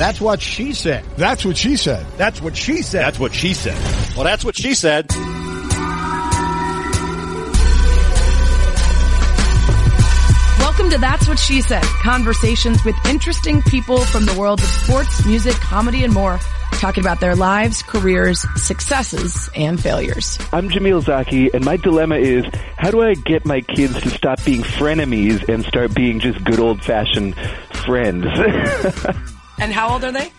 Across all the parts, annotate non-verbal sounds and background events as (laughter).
That's what she said. That's what she said. That's what she said. That's what she said. Well, that's what she said. Welcome to That's What She Said. Conversations with interesting people from the world of sports, music, comedy, and more, talking about their lives, careers, successes, and failures. I'm Jamil Zaki, and my dilemma is how do I get my kids to stop being frenemies and start being just good old fashioned friends? (laughs) And how old are they?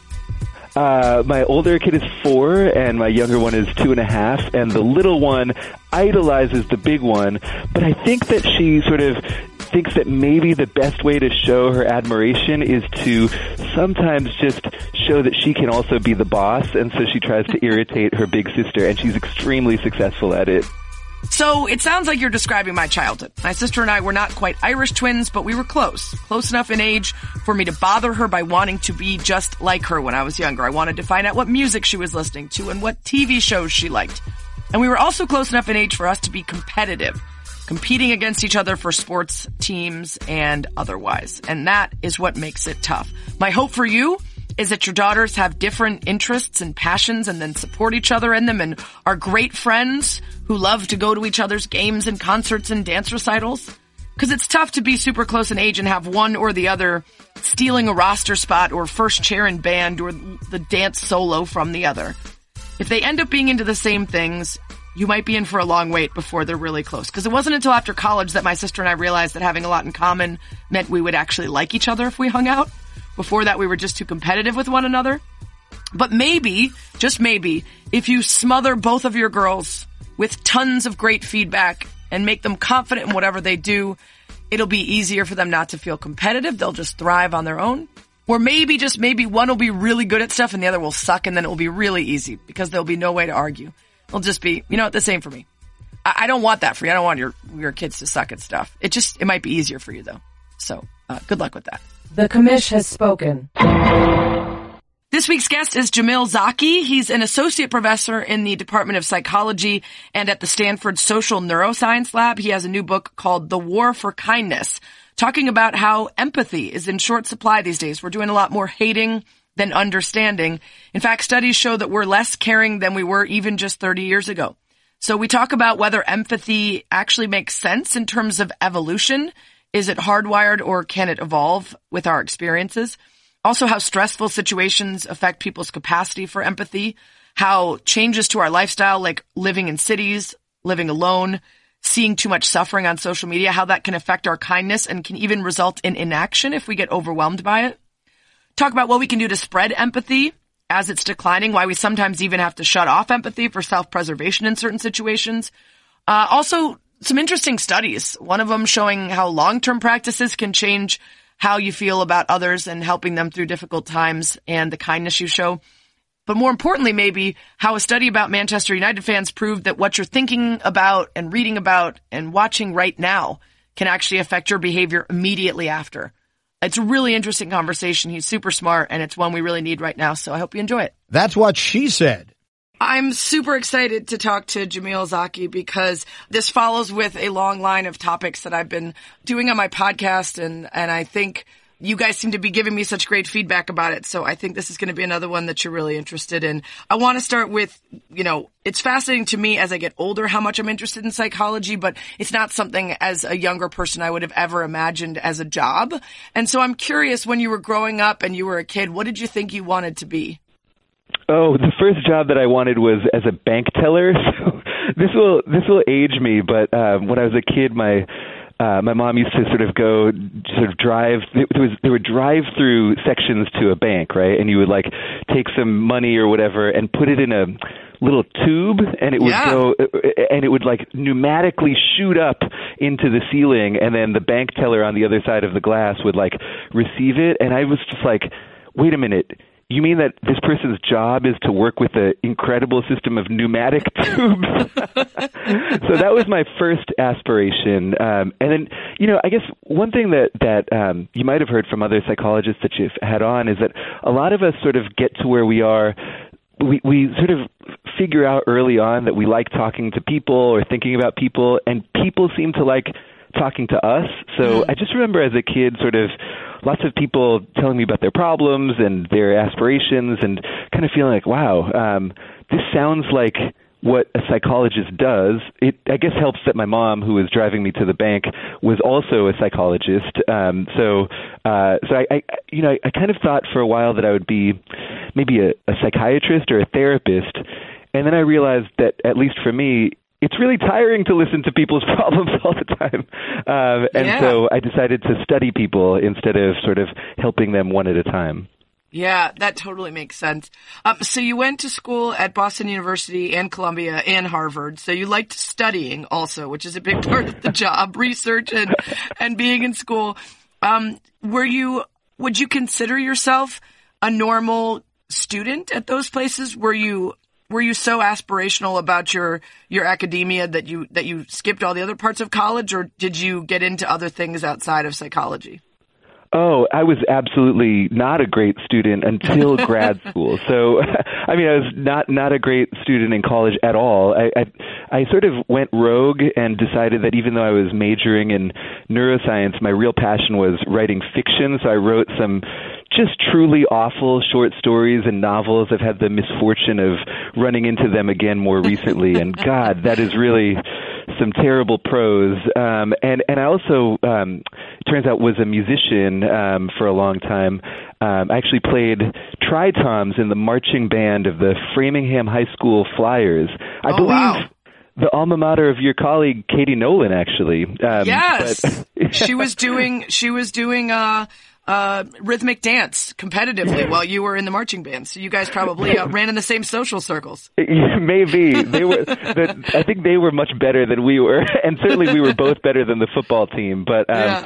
Uh, my older kid is four, and my younger one is two and a half, and the little one idolizes the big one. But I think that she sort of thinks that maybe the best way to show her admiration is to sometimes just show that she can also be the boss, and so she tries to irritate her big sister, and she's extremely successful at it. So it sounds like you're describing my childhood. My sister and I were not quite Irish twins, but we were close. Close enough in age for me to bother her by wanting to be just like her when I was younger. I wanted to find out what music she was listening to and what TV shows she liked. And we were also close enough in age for us to be competitive, competing against each other for sports teams and otherwise. And that is what makes it tough. My hope for you is that your daughters have different interests and passions and then support each other in them and are great friends who love to go to each other's games and concerts and dance recitals. Cause it's tough to be super close in age and have one or the other stealing a roster spot or first chair in band or the dance solo from the other. If they end up being into the same things, you might be in for a long wait before they're really close. Cause it wasn't until after college that my sister and I realized that having a lot in common meant we would actually like each other if we hung out. Before that, we were just too competitive with one another. But maybe, just maybe, if you smother both of your girls with tons of great feedback and make them confident in whatever they do, it'll be easier for them not to feel competitive. They'll just thrive on their own. Or maybe, just maybe one will be really good at stuff and the other will suck and then it will be really easy because there'll be no way to argue. It'll just be, you know, the same for me. I, I don't want that for you. I don't want your, your kids to suck at stuff. It just, it might be easier for you though. So, uh, good luck with that. The commish has spoken. This week's guest is Jamil Zaki. He's an associate professor in the Department of Psychology and at the Stanford Social Neuroscience Lab. He has a new book called The War for Kindness, talking about how empathy is in short supply these days. We're doing a lot more hating than understanding. In fact, studies show that we're less caring than we were even just 30 years ago. So we talk about whether empathy actually makes sense in terms of evolution. Is it hardwired or can it evolve with our experiences? Also how stressful situations affect people's capacity for empathy, how changes to our lifestyle, like living in cities, living alone, seeing too much suffering on social media, how that can affect our kindness and can even result in inaction if we get overwhelmed by it. Talk about what we can do to spread empathy as it's declining, why we sometimes even have to shut off empathy for self-preservation in certain situations. Uh, also, some interesting studies. One of them showing how long-term practices can change how you feel about others and helping them through difficult times and the kindness you show. But more importantly, maybe how a study about Manchester United fans proved that what you're thinking about and reading about and watching right now can actually affect your behavior immediately after. It's a really interesting conversation. He's super smart and it's one we really need right now. So I hope you enjoy it. That's what she said. I'm super excited to talk to Jamil Zaki because this follows with a long line of topics that I've been doing on my podcast and, and I think you guys seem to be giving me such great feedback about it. So I think this is going to be another one that you're really interested in. I want to start with, you know, it's fascinating to me as I get older how much I'm interested in psychology, but it's not something as a younger person I would have ever imagined as a job. And so I'm curious when you were growing up and you were a kid, what did you think you wanted to be? Oh, the first job that I wanted was as a bank teller. (laughs) So this will this will age me, but um, when I was a kid, my uh, my mom used to sort of go sort of drive there was there were drive through sections to a bank right and you would like take some money or whatever and put it in a little tube and it would Yeah. go and it would like pneumatically shoot up into the ceiling and then the bank teller on the other side of the glass would like receive it and I was just like wait a minute you mean that this person's job is to work with an incredible system of pneumatic (laughs) tubes? (laughs) so that was my first aspiration. Um, and then, you know, I guess one thing that that um, you might have heard from other psychologists that you've had on is that a lot of us sort of get to where we are. We, we sort of figure out early on that we like talking to people or thinking about people, and people seem to like talking to us. So I just remember as a kid, sort of lots of people telling me about their problems and their aspirations, and kind of feeling like, wow, um, this sounds like what a psychologist does. It I guess helps that my mom, who was driving me to the bank, was also a psychologist. Um, so uh, so I, I you know I kind of thought for a while that I would be maybe a, a psychiatrist or a therapist, and then I realized that at least for me. It's really tiring to listen to people's (laughs) problems all the time. Um, and Yeah. so I decided to study people instead of sort of helping them one at a time. Yeah, that totally makes sense. Um, so you went to school at Boston University and Columbia and Harvard. So you liked studying also, which is a big (laughs) part of the job, research and, and being in school. Um, were you, would you consider yourself a normal student at those places? Were you, were you so aspirational about your, your academia that you, that you skipped all the other parts of college or did you get into other things outside of psychology? Oh, I was absolutely not a great student until (laughs) grad school. So, (laughs) I mean, I was not not a great student in college at all. I, I I sort of went rogue and decided that even though I was majoring in neuroscience, my real passion was writing fiction. So I wrote some just truly awful short stories and novels. I've had the misfortune of running into them again more recently, and (laughs) God, that is really some terrible prose. Um, and and I also, um, turns out, was a musician um, for a long time. Um, I actually played tritoms in the marching band of the Framingham High School Flyers. I Oh, believe. wow. The alma mater of your colleague Katie Nolan, actually. Um, Yes, but- (laughs) she was doing she was doing uh, uh, rhythmic dance competitively while you were in the marching band. So you guys probably uh, ran in the same social circles. (laughs) Maybe they were. But I think they were much better than we were, (laughs) and certainly we were both better than the football team. But um, Yeah.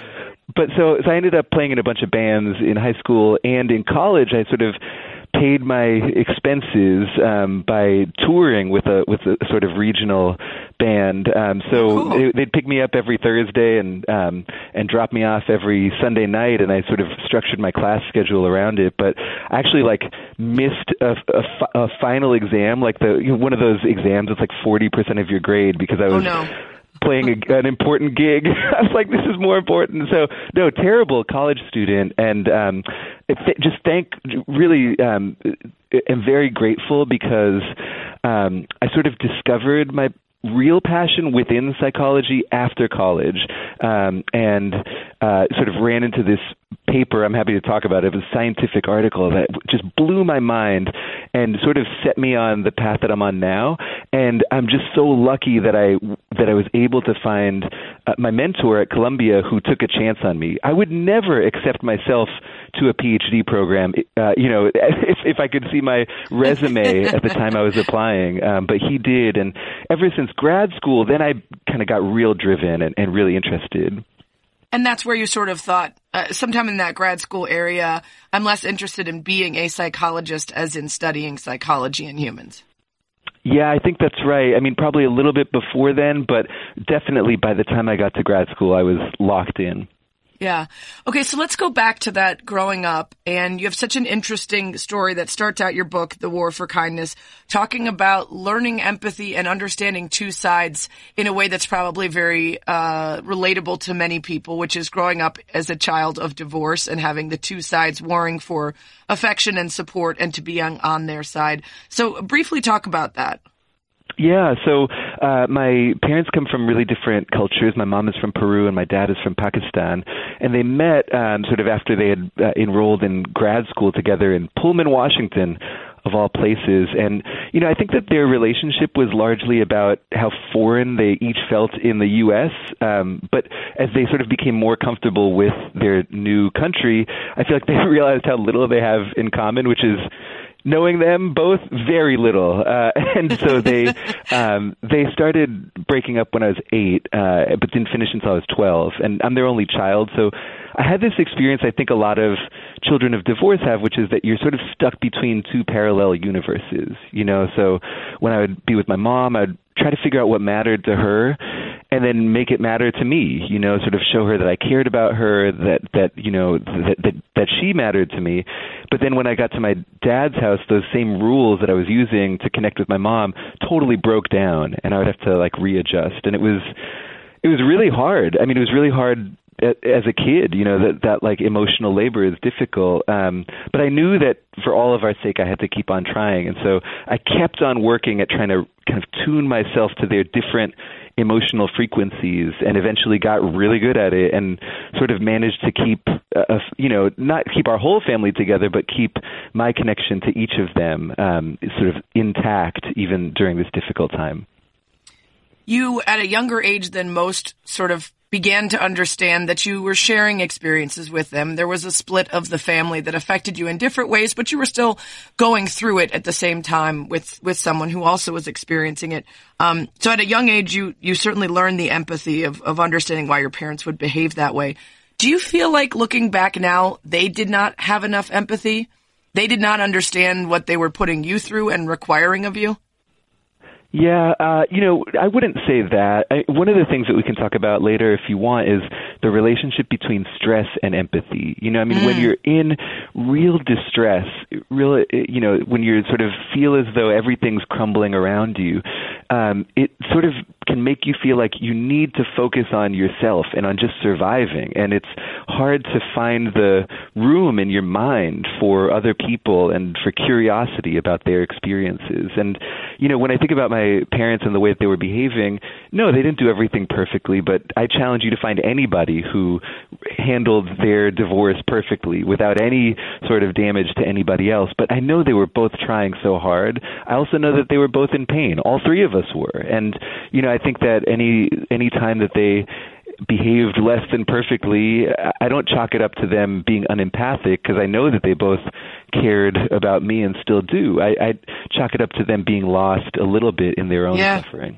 but so so I ended up playing in a bunch of bands in high school and in college. I sort of paid my expenses um, by touring with a with a sort of regional band. Um, so Cool. they, they'd pick me up every Thursday and um, and drop me off every Sunday night, and I sort of structured my class schedule around it. But I actually like missed a, a, a final exam, like the you know, one of those exams that's like forty percent of your grade because I Oh was no. Playing a, an important gig. (laughs) I was like, this is more important. So, no, terrible college student, and um, th- just thank, really, um, am very grateful because um, I sort of discovered my real passion within psychology after college, um, and uh, sort of ran into this paper. I'm happy to talk about it. Was a scientific article that just blew my mind and sort of set me on the path that I'm on now. And I'm just so lucky that I that I was able to find uh, my mentor at Columbia who took a chance on me. I would never accept myself to a PhD program, uh, you know, (laughs) if if I could see my resume at the time I was applying. Um, but he did, and ever since grad school, then I kind of got real driven and, and really interested. And that's where you sort of thought, uh, sometime in that grad school area, I'm less interested in being a psychologist as in studying psychology in humans. Yeah, I think that's right. I mean, probably a little bit before then, but definitely by the time I got to grad school, I was locked in. Yeah. Okay, so let's go back to that growing up. And you have such an interesting story that starts out your book, The War for Kindness, talking about learning empathy and understanding two sides in a way that's probably very uh, relatable to many people, which is growing up as a child of divorce and having the two sides warring for affection and support and to be on, on their side. So briefly talk about that. Yeah, so uh, my parents come from really different cultures. My mom is from Peru and my dad is from Pakistan. And they met um, sort of after they had uh, enrolled in grad school together in Pullman, Washington, of all places. And, you know, I think that their relationship was largely about how foreign they each felt in the U.S. Um, but as they sort of became more comfortable with their new country, I feel like they (laughs) realized how little they have in common, which is knowing them both very little. Uh (laughs) and so they um they started breaking up when i was eight uh but didn't finish until i was twelve. And i'm their only child. So i had this experience i think a lot of children of divorce have which is that you're sort of stuck between two parallel universes you know? So when i would be with my mom i'd try to figure out what mattered to her and then make it matter to me you know sort of show her that i cared about her that that you know that that that she mattered to me but then when i got to my dad's house those same rules that i was using to connect with my mom totally broke down and i would have to like readjust and it was it was really hard. I mean, it was really hard as a kid, you know, that that like emotional labor is difficult. Um, but I knew that for all of our sake, I had to keep on trying, and so I kept on working at trying to kind of tune myself to their different emotional frequencies and eventually got really good at it and sort of managed to keep uh, you know not keep our whole family together but keep my connection to each of them um, sort of intact even during this difficult time you at a younger age than most sort of began to understand that you were sharing experiences with them. There was a split of the family that affected you in different ways, but you were still going through it at the same time with, with someone who also was experiencing it. Um, so at a young age, you, you certainly learned the empathy of, of understanding why your parents would behave that way. Do you feel like looking back now, they did not have enough empathy? They did not understand what they were putting you through and requiring of you? Yeah, uh, you know, I wouldn't say that. I, one of the things that we can talk about later, if you want, is the relationship between stress and empathy. You know, I mean, mm. when you're in real distress, real, you know, when you sort of feel as though everything's crumbling around you, um, it sort of can make you feel like you need to focus on yourself and on just surviving. And it's hard to find the room in your mind for other people and for curiosity about their experiences. And, you know, when I think about my parents and the way that they were behaving, no, they didn't do everything perfectly, but I challenge you to find anybody who handled their divorce perfectly without any sort of damage to anybody else. But I know they were both trying so hard. I also know that they were both in pain. All three of us were. And, you know, I think that any any time that they behaved less than perfectly, I don't chalk it up to them being unempathic because I know that they both cared about me and still do. I, I chalk it up to them being lost a little bit in their own yeah. suffering.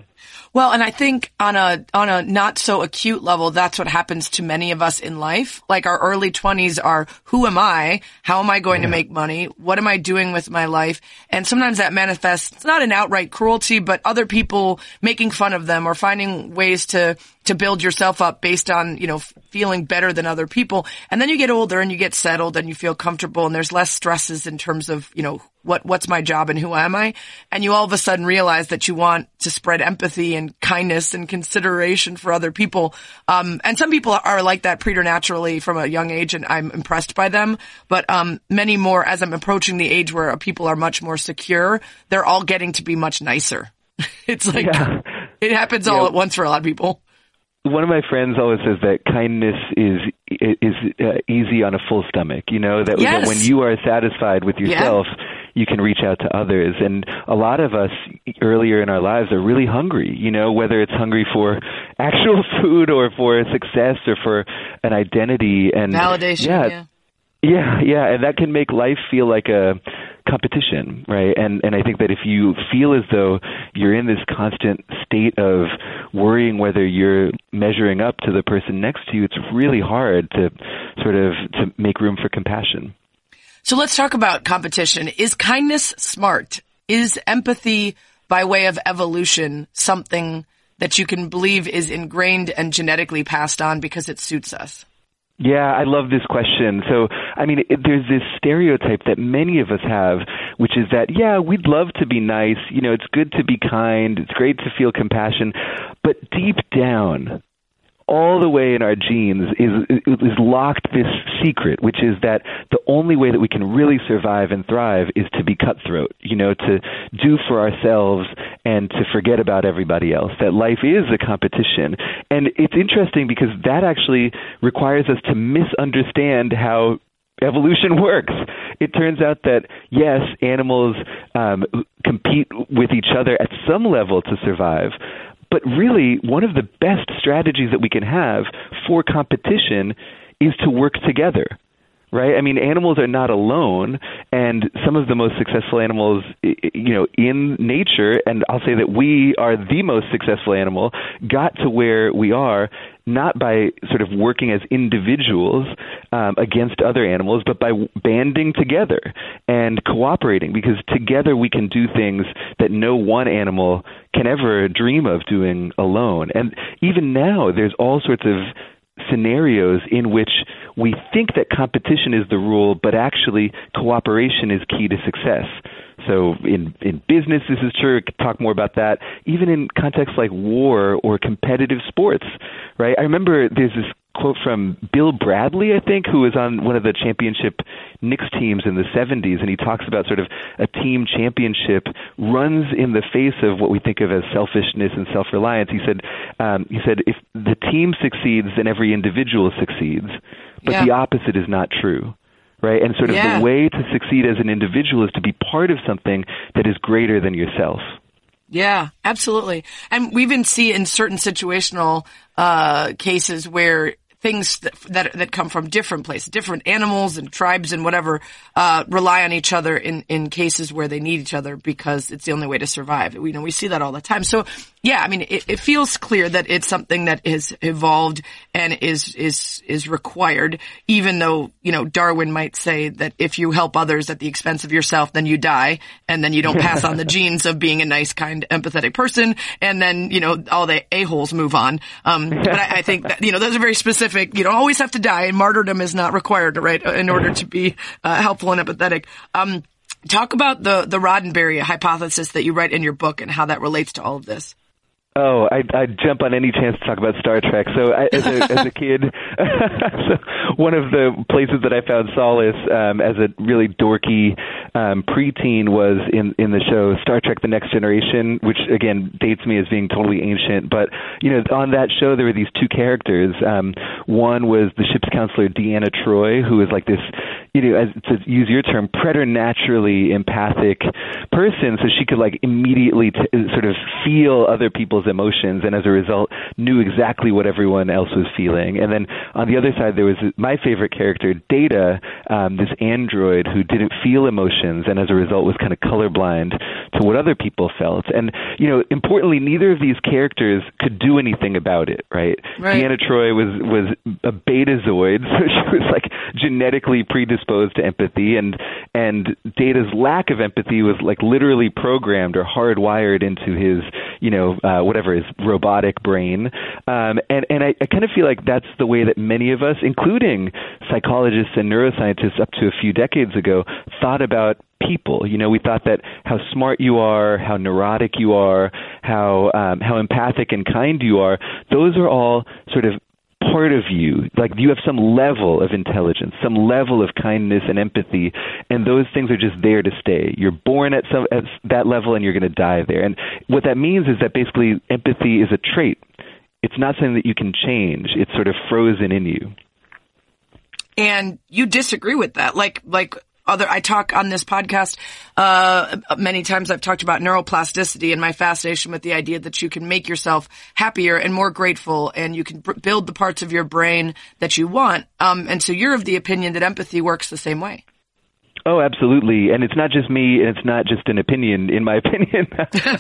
Well, and I think on a on a not so acute level, that's what happens to many of us in life. Like our early twenties are who am I? How am I going yeah. to make money? What am I doing with my life? And sometimes that manifests not in outright cruelty, but other people making fun of them or finding ways to to build yourself up based on, you know, feeling better than other people. And then you get older and you get settled and you feel comfortable and there's less stresses in terms of, you know, what, what's my job and who am I? And you all of a sudden realize that you want to spread empathy and kindness and consideration for other people. Um, and some people are like that preternaturally from a young age and I'm impressed by them. But, um, many more as I'm approaching the age where people are much more secure, they're all getting to be much nicer. (laughs) it's like, yeah. it happens all yeah. at once for a lot of people one of my friends always says that kindness is is uh, easy on a full stomach. You know that, yes. that when you are satisfied with yourself, yeah. you can reach out to others. And a lot of us earlier in our lives are really hungry. You know, whether it's hungry for (laughs) actual food or for success or for an identity and validation. Yeah, yeah, yeah, yeah, and that can make life feel like a competition, right? And and I think that if you feel as though you're in this constant state of worrying whether you're measuring up to the person next to you, it's really hard to sort of to make room for compassion. So let's talk about competition. Is kindness smart? Is empathy by way of evolution something that you can believe is ingrained and genetically passed on because it suits us? Yeah, I love this question. So, I mean, it, there's this stereotype that many of us have, which is that, yeah, we'd love to be nice. You know, it's good to be kind. It's great to feel compassion. But deep down, all the way in our genes is is locked this secret, which is that the only way that we can really survive and thrive is to be cutthroat. You know, to do for ourselves and to forget about everybody else. That life is a competition, and it's interesting because that actually requires us to misunderstand how evolution (laughs) works. It turns out that yes, animals um, compete with each other at some level to survive, but really, one of the best strategies that we can have for competition is to work together right? I mean, animals are not alone, and some of the most successful animals, you know, in nature, and I'll say that we are the most successful animal, got to where we are not by sort of working as individuals um, against other animals, but by banding together and cooperating, because together we can do things that no one animal can ever dream of doing alone. And even now, there's all sorts of scenarios in which we think that competition is the rule, but actually cooperation is key to success. So in in business, this is true. Talk more about that. Even in contexts like war or competitive sports, right? I remember there's this quote from Bill Bradley, I think, who was on one of the championship Knicks teams in the 70s, and he talks about sort of a team championship runs in the face of what we think of as selfishness and self-reliance. He said, um, he said, if the team succeeds, then every individual succeeds, but Yeah. the opposite is not true. Right, and sort of Yeah. the way to succeed as an individual is to be part of something that is greater than yourself. Yeah, absolutely. And we even see in certain situational uh, cases where things that, that that come from different places, different animals and tribes and whatever, uh, rely on each other in in cases where they need each other because it's the only way to survive. We you know we see that all the time. So yeah, I mean, it, it feels clear that it's something that is evolved and is is is required. Even though you know Darwin might say that if you help others at the expense of yourself, then you die, and then you don't pass on the (laughs) genes of being a nice, kind, empathetic person, and then you know all the a holes move on. Um, but I, I think that you know those are very specific. You don't always have to die, and martyrdom is not required, right, in order to be uh, helpful and empathetic. Um, talk about the the Roddenberry hypothesis that you write in your book and how that relates to all of this. Oh, I'd, I'd jump on any chance to talk about Star Trek. So, I, as, a, (laughs) as a kid, (laughs) so one of the places that I found solace um, as a really dorky um, preteen was in in the show Star Trek: The Next Generation, which again dates me as being totally ancient. But you know, on that show there were these two characters. Um, one was the ship's counselor Deanna Troi, who was like this, you know, as to use your term, preternaturally empathic person. So she could like immediately t- sort of feel other people's emotions, and as a result, knew exactly what everyone else was feeling. And then on the other side, there was my favorite character, Data, um, this android who didn't feel emotions, and as a result, was kind of colorblind to what other people felt. And you know, importantly, neither of these characters could do anything about it. Right? Right. Deanna Troi was was a Betazoid, (laughs) so she was like genetically predisposed to empathy, and and Data's lack of empathy was like literally programmed or hardwired into his, you know, uh, whatever his robotic brain. Um, and and I, I kind of feel like that's the way that many of us, including psychologists and neuroscientists, up to a few decades ago, thought about people. You know, we thought that how smart you are, how neurotic you are, how um, how empathic and kind you are, those are all sort of part of you like you have some level of intelligence some level of kindness and empathy and those things are just there to stay. You're born at some at that level and you're going to die there. And what that means is that basically empathy is a trait. It's not something that you can change. It's sort of frozen in you. And you disagree with that. Like, like other, I talk on this podcast, uh, many times I've talked about neuroplasticity and my fascination with the idea that you can make yourself happier and more grateful and you can b- build the parts of your brain that you want. Um, and so you're of the opinion that empathy works the same way. Oh, absolutely, and it's not just me, and it's not just an opinion. In my (laughs) opinion,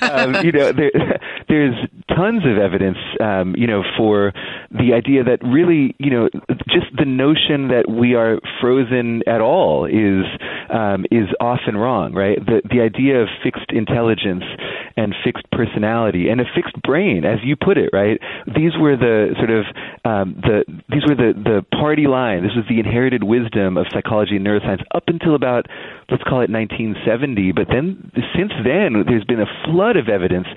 um, you know, there, (laughs) there's tons of evidence, um, you know, for the idea that really, you know, just the notion that we are frozen at all is um, is often wrong, right? The the idea of fixed intelligence and fixed personality and a fixed brain, as you put it, right? These were the sort of um, the these were the the party line. This was the inherited wisdom of psychology and neuroscience up until about let's call it 1970. But then since then, there's been a flood of evidence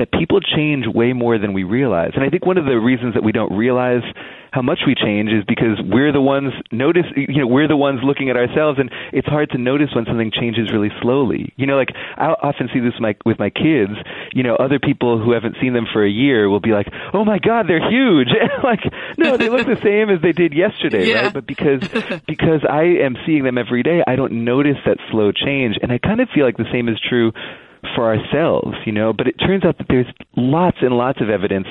that people change way more than we realize. And I think one of the reasons that we don't realize how much we change is because we're the ones notice you know we're the ones looking at ourselves and it's hard to notice when something changes really slowly. You know like i often see this with my with my kids. You know other people who haven't seen them for a year will be like oh my god they're huge. (laughs) Like no they look the same as they did yesterday Yeah. right? But because (laughs) because i am seeing them every day i don't notice that slow change. And i kind of feel like the same is true for ourselves, you know. But it turns out that there's lots and lots of evidence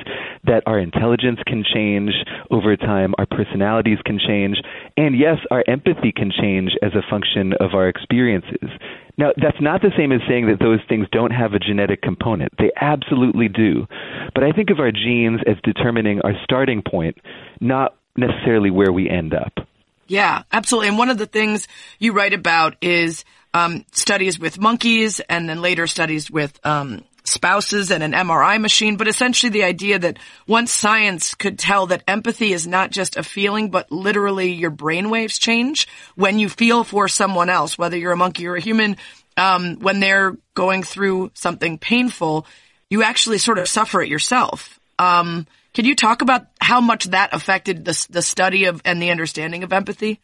that our intelligence can change over time, our personalities can change, and yes, our empathy can change as a function of our experiences. Now, that's not the same as saying that those things don't have a genetic component. They absolutely do. But I think of our genes as determining our starting point, not necessarily where we end up. Yeah, absolutely. And one of the things you write about is um, studies with monkeys and then later studies with um, spouses and an MRI machine, but essentially the idea that once science could tell that empathy is not just a feeling, but literally your brainwaves change when you feel for someone else, whether you're a monkey or a human, um, when they're going through something painful, you actually sort of suffer it yourself. Um, Can you talk about how much that affected the, the study of and the understanding of empathy?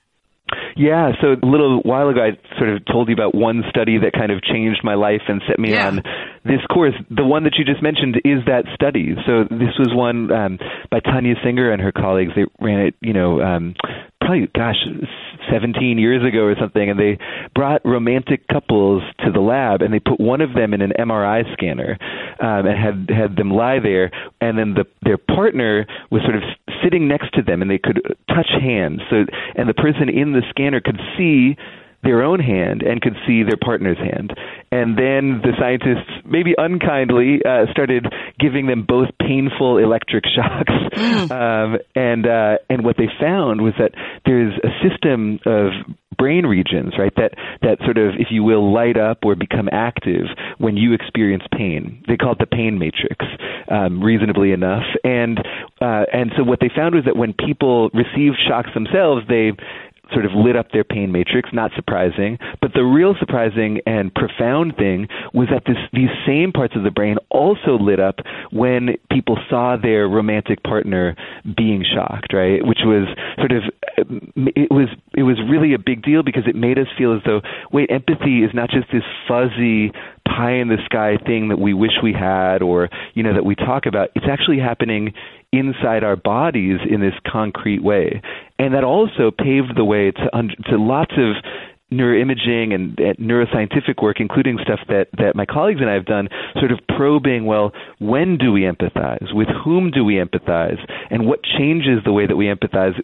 Yeah, so a little while ago, I sort of told you about one study that kind of changed my life and set me Yeah. on this course. The one that you just mentioned is that study. So this was one um, by Tania Singer and her colleagues. They ran it, you know, um, probably, gosh, 17 years ago or something, and they brought romantic couples to the lab, and they put one of them in an MRI scanner um, and had had them lie there, and then the their partner was sort of sitting next to them, and they could touch hands. So, and the person in the scanner could see their own hand and could see their partner's hand. And then the scientists, maybe unkindly, uh, started giving them both painful electric (laughs) shocks. um, and uh, and what they found was that there's a system of brain regions, right, that that sort of, if you will, light up or become active when you experience pain. They call it the pain matrix, um, reasonably enough. And uh, and so what they found was that when people received shocks themselves, they sort of lit up their pain matrix, not surprising. But the real surprising and profound thing was that this, these same parts of the brain also lit up when people saw their romantic partner being shocked, right? Which was sort of um, it was it was really a big deal because it made us feel as though wait, empathy is not just this fuzzy pie in the sky thing that we wish we had or you know that we talk about. It's actually happening inside our bodies in this concrete way. And that also paved the way to, to lots of neuroimaging and, and neuroscientific work, including stuff that, that my colleagues and I have done, sort of probing, well, when do we empathize? With whom do we empathize? And what changes the way that we empathize?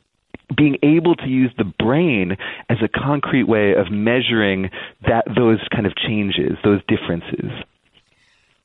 Being able to use the brain as a concrete way of measuring that those kind of changes, those differences.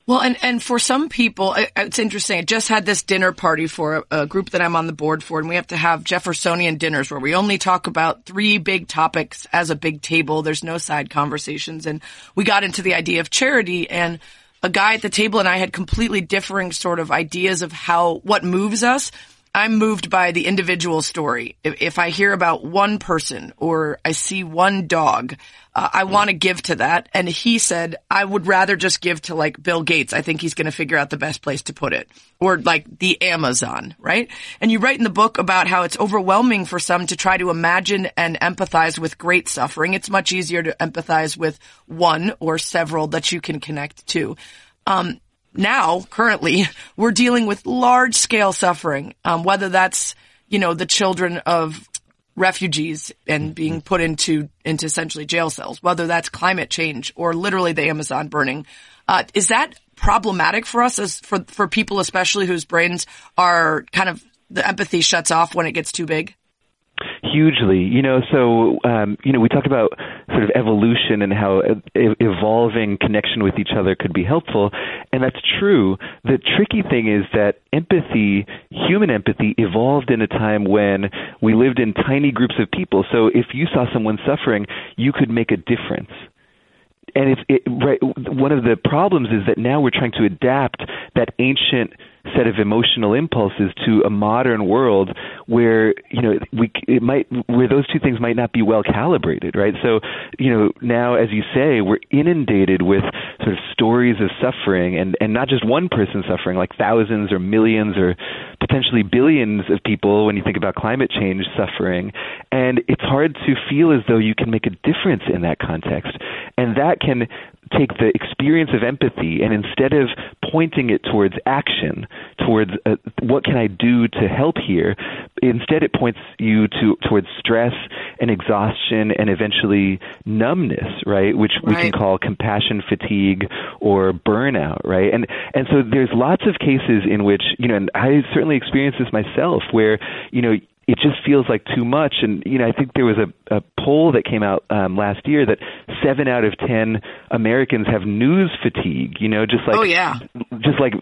Well, and, and for some people, it's interesting. I just had this dinner party for a, a group that I'm on the board for, and we have to have Jeffersonian dinners where we only talk about three big topics as a big table. There's no side conversations. And we got into the idea of charity and a guy at the table and I had completely differing sort of ideas of how, what moves us. I'm moved by the individual story. If, if I hear about one person or I see one dog, uh, I want to give to that. And he said, I would rather just give to like Bill Gates. I think he's going to figure out the best place to put it or like the Amazon, right? And you write in the book about how it's overwhelming for some to try to imagine and empathize with great suffering. It's much easier to empathize with one or several that you can connect to. Um, now, currently, (laughs) we're dealing with large scale suffering, um, whether that's, you know, the children of refugees and being put into, into essentially jail cells, whether that's climate change or literally the Amazon burning. Uh, is that problematic for us as for, for people, especially whose brains are kind of, the empathy shuts off when it gets too big? Hugely, you know. So, um, you know, we talk about sort of evolution and how e- evolving connection with each other could be helpful, and that's true. The tricky thing is that empathy, human empathy, evolved in a time when we lived in tiny groups of people. So, if you saw someone suffering, you could make a difference and it's it, right. One of the problems is that now we're trying to adapt that ancient set of emotional impulses to a modern world where you know we it might where those two things might not be well calibrated, right? So you know now, as you say, we're inundated with sort of stories of suffering, and and not just one person suffering, like thousands or millions or potentially billions of people when you think about climate change suffering, and it's hard to feel as though you can make a difference in that context, and that can take the experience of empathy and instead of pointing it towards action, towards uh, what can I do to help here, instead it points you to towards stress and exhaustion and eventually numbness, right? Which we can call compassion fatigue or burnout, right? And and so there's lots of cases in which you know, and I certainly experienced this myself, where you know it just feels like too much. And you know, I think there was a, a poll that came out um, last year that seven out of ten Americans have news fatigue. You know, just like Oh, yeah. just like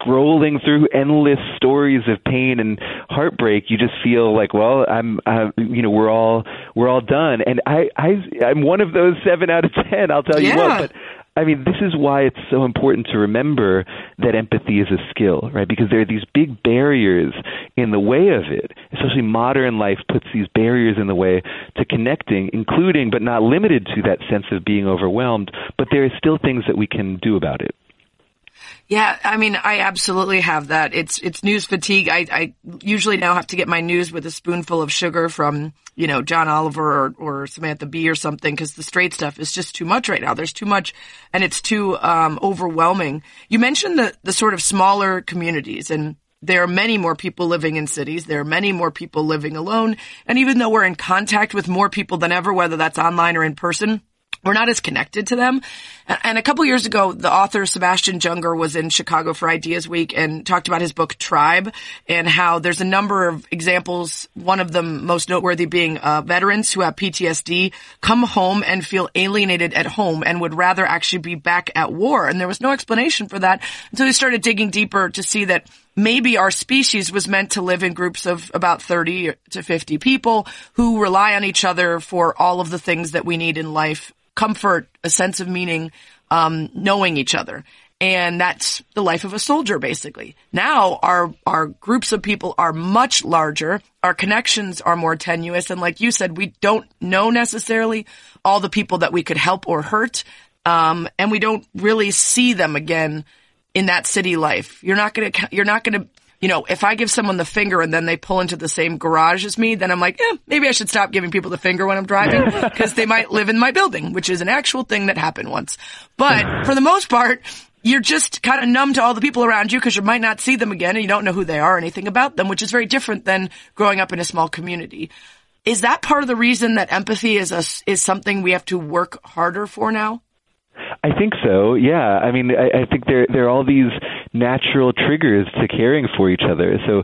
scrolling through endless stories of pain and heartbreak, you just feel like, well, I'm, uh, you know, we're all we're all done. And I, I, I'm one of those seven out of ten. I'll tell you Yeah. what, but. I mean, this is why it's so important to remember that empathy is a skill, right? Because there are these big barriers in the way of it. Especially modern life puts these barriers in the way to connecting, including but not limited to that sense of being overwhelmed. But there are still things that we can do about it. Yeah, I mean, I absolutely have that. It's it's news fatigue. I, I usually now have to get my news with a spoonful of sugar from you know John Oliver or, or Samantha Bee or something because the straight stuff is just too much right now. There's too much, and it's too um, overwhelming. You mentioned the the sort of smaller communities and. There are many more people living in cities. There are many more people living alone. And even though we're in contact with more people than ever, whether that's online or in person, we're not as connected to them. And a couple years ago, the author Sebastian Junger was in Chicago for Ideas Week and talked about his book Tribe and how there's a number of examples. One of them most noteworthy being uh, veterans who have PTSD come home and feel alienated at home and would rather actually be back at war. And there was no explanation for that until he started digging deeper to see that maybe our species was meant to live in groups of about 30 to 50 people who rely on each other for all of the things that we need in life comfort, a sense of meaning, um, knowing each other. And that's the life of a soldier, basically. Now our, our groups of people are much larger. Our connections are more tenuous. And like you said, we don't know necessarily all the people that we could help or hurt. Um, and we don't really see them again in that city life. You're not gonna, you're not gonna you know, if I give someone the finger and then they pull into the same garage as me, then I'm like, yeah, maybe I should stop giving people the finger when I'm driving (laughs) because they might live in my building, which is an actual thing that happened once. But for the most part, you're just kind of numb to all the people around you because you might not see them again and you don't know who they are or anything about them, which is very different than growing up in a small community. Is that part of the reason that empathy is a, is something we have to work harder for now? I think so. Yeah. I mean, I, I think there there are all these natural triggers to caring for each other. So,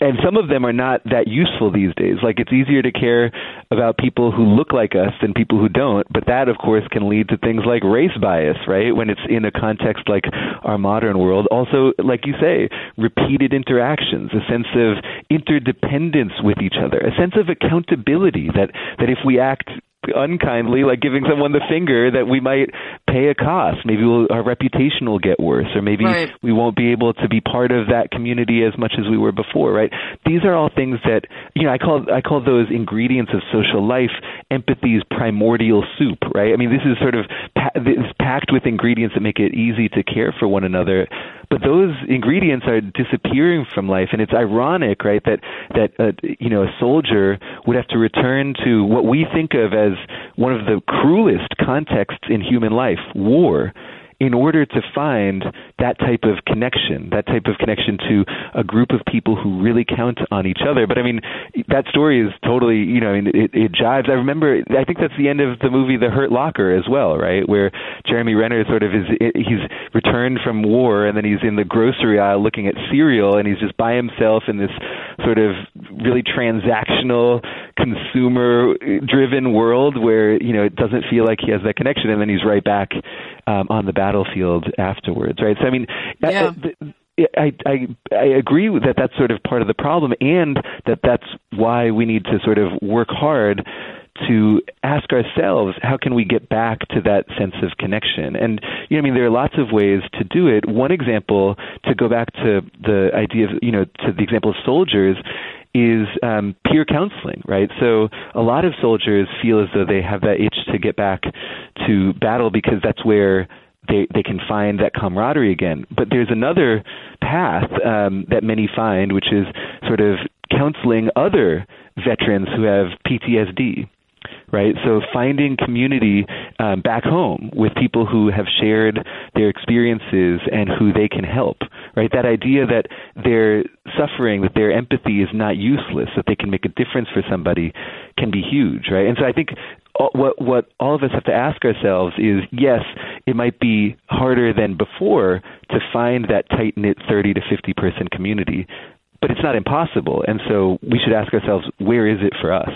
and some of them are not that useful these days. Like it's easier to care about people who look like us than people who don't. But that, of course, can lead to things like race bias, right? When it's in a context like our modern world. Also, like you say, repeated interactions, a sense of interdependence with each other, a sense of accountability that that if we act unkindly, like giving someone the finger, that we might pay a cost. Maybe we'll, our reputation will get worse, or maybe right. we won't be able to be part of that community as much as we were before. Right? These are all things that you know. I call I call those ingredients of social life empathy's primordial soup. Right? I mean, this is sort of pa- this packed with ingredients that make it easy to care for one another but those ingredients are disappearing from life. And it's ironic right that that uh, you know a soldier would have to return to what we think of as one of the cruelest contexts in human life war in order to find that type of connection, that type of connection to a group of people who really count on each other. But I mean, that story is totally, you know, it, it jives. I remember, I think that's the end of the movie The Hurt Locker as well, right? Where Jeremy Renner sort of is, he's returned from war and then he's in the grocery aisle looking at cereal and he's just by himself in this sort of really transactional, consumer driven world where, you know, it doesn't feel like he has that connection and then he's right back um, on the battlefield afterwards, right? So I mean, yeah. I, I I agree that that's sort of part of the problem, and that that's why we need to sort of work hard to ask ourselves how can we get back to that sense of connection and you know I mean there are lots of ways to do it one example to go back to the idea of you know to the example of soldiers is um, peer counseling, right? So a lot of soldiers feel as though they have that itch to get back to battle because that's where they they can find that camaraderie again. But there's another path um, that many find, which is sort of counseling other veterans who have PTSD right? So finding community um, back home with people who have shared their experiences and who they can help, right? That idea that their suffering, that their empathy is not useless, that they can make a difference for somebody, can be huge, right? And so I think what what all of us have to ask ourselves is yes, it might be harder than before to find that tight knit 30 to 50 person community, but it's not impossible. And so we should ask ourselves, where is it for us?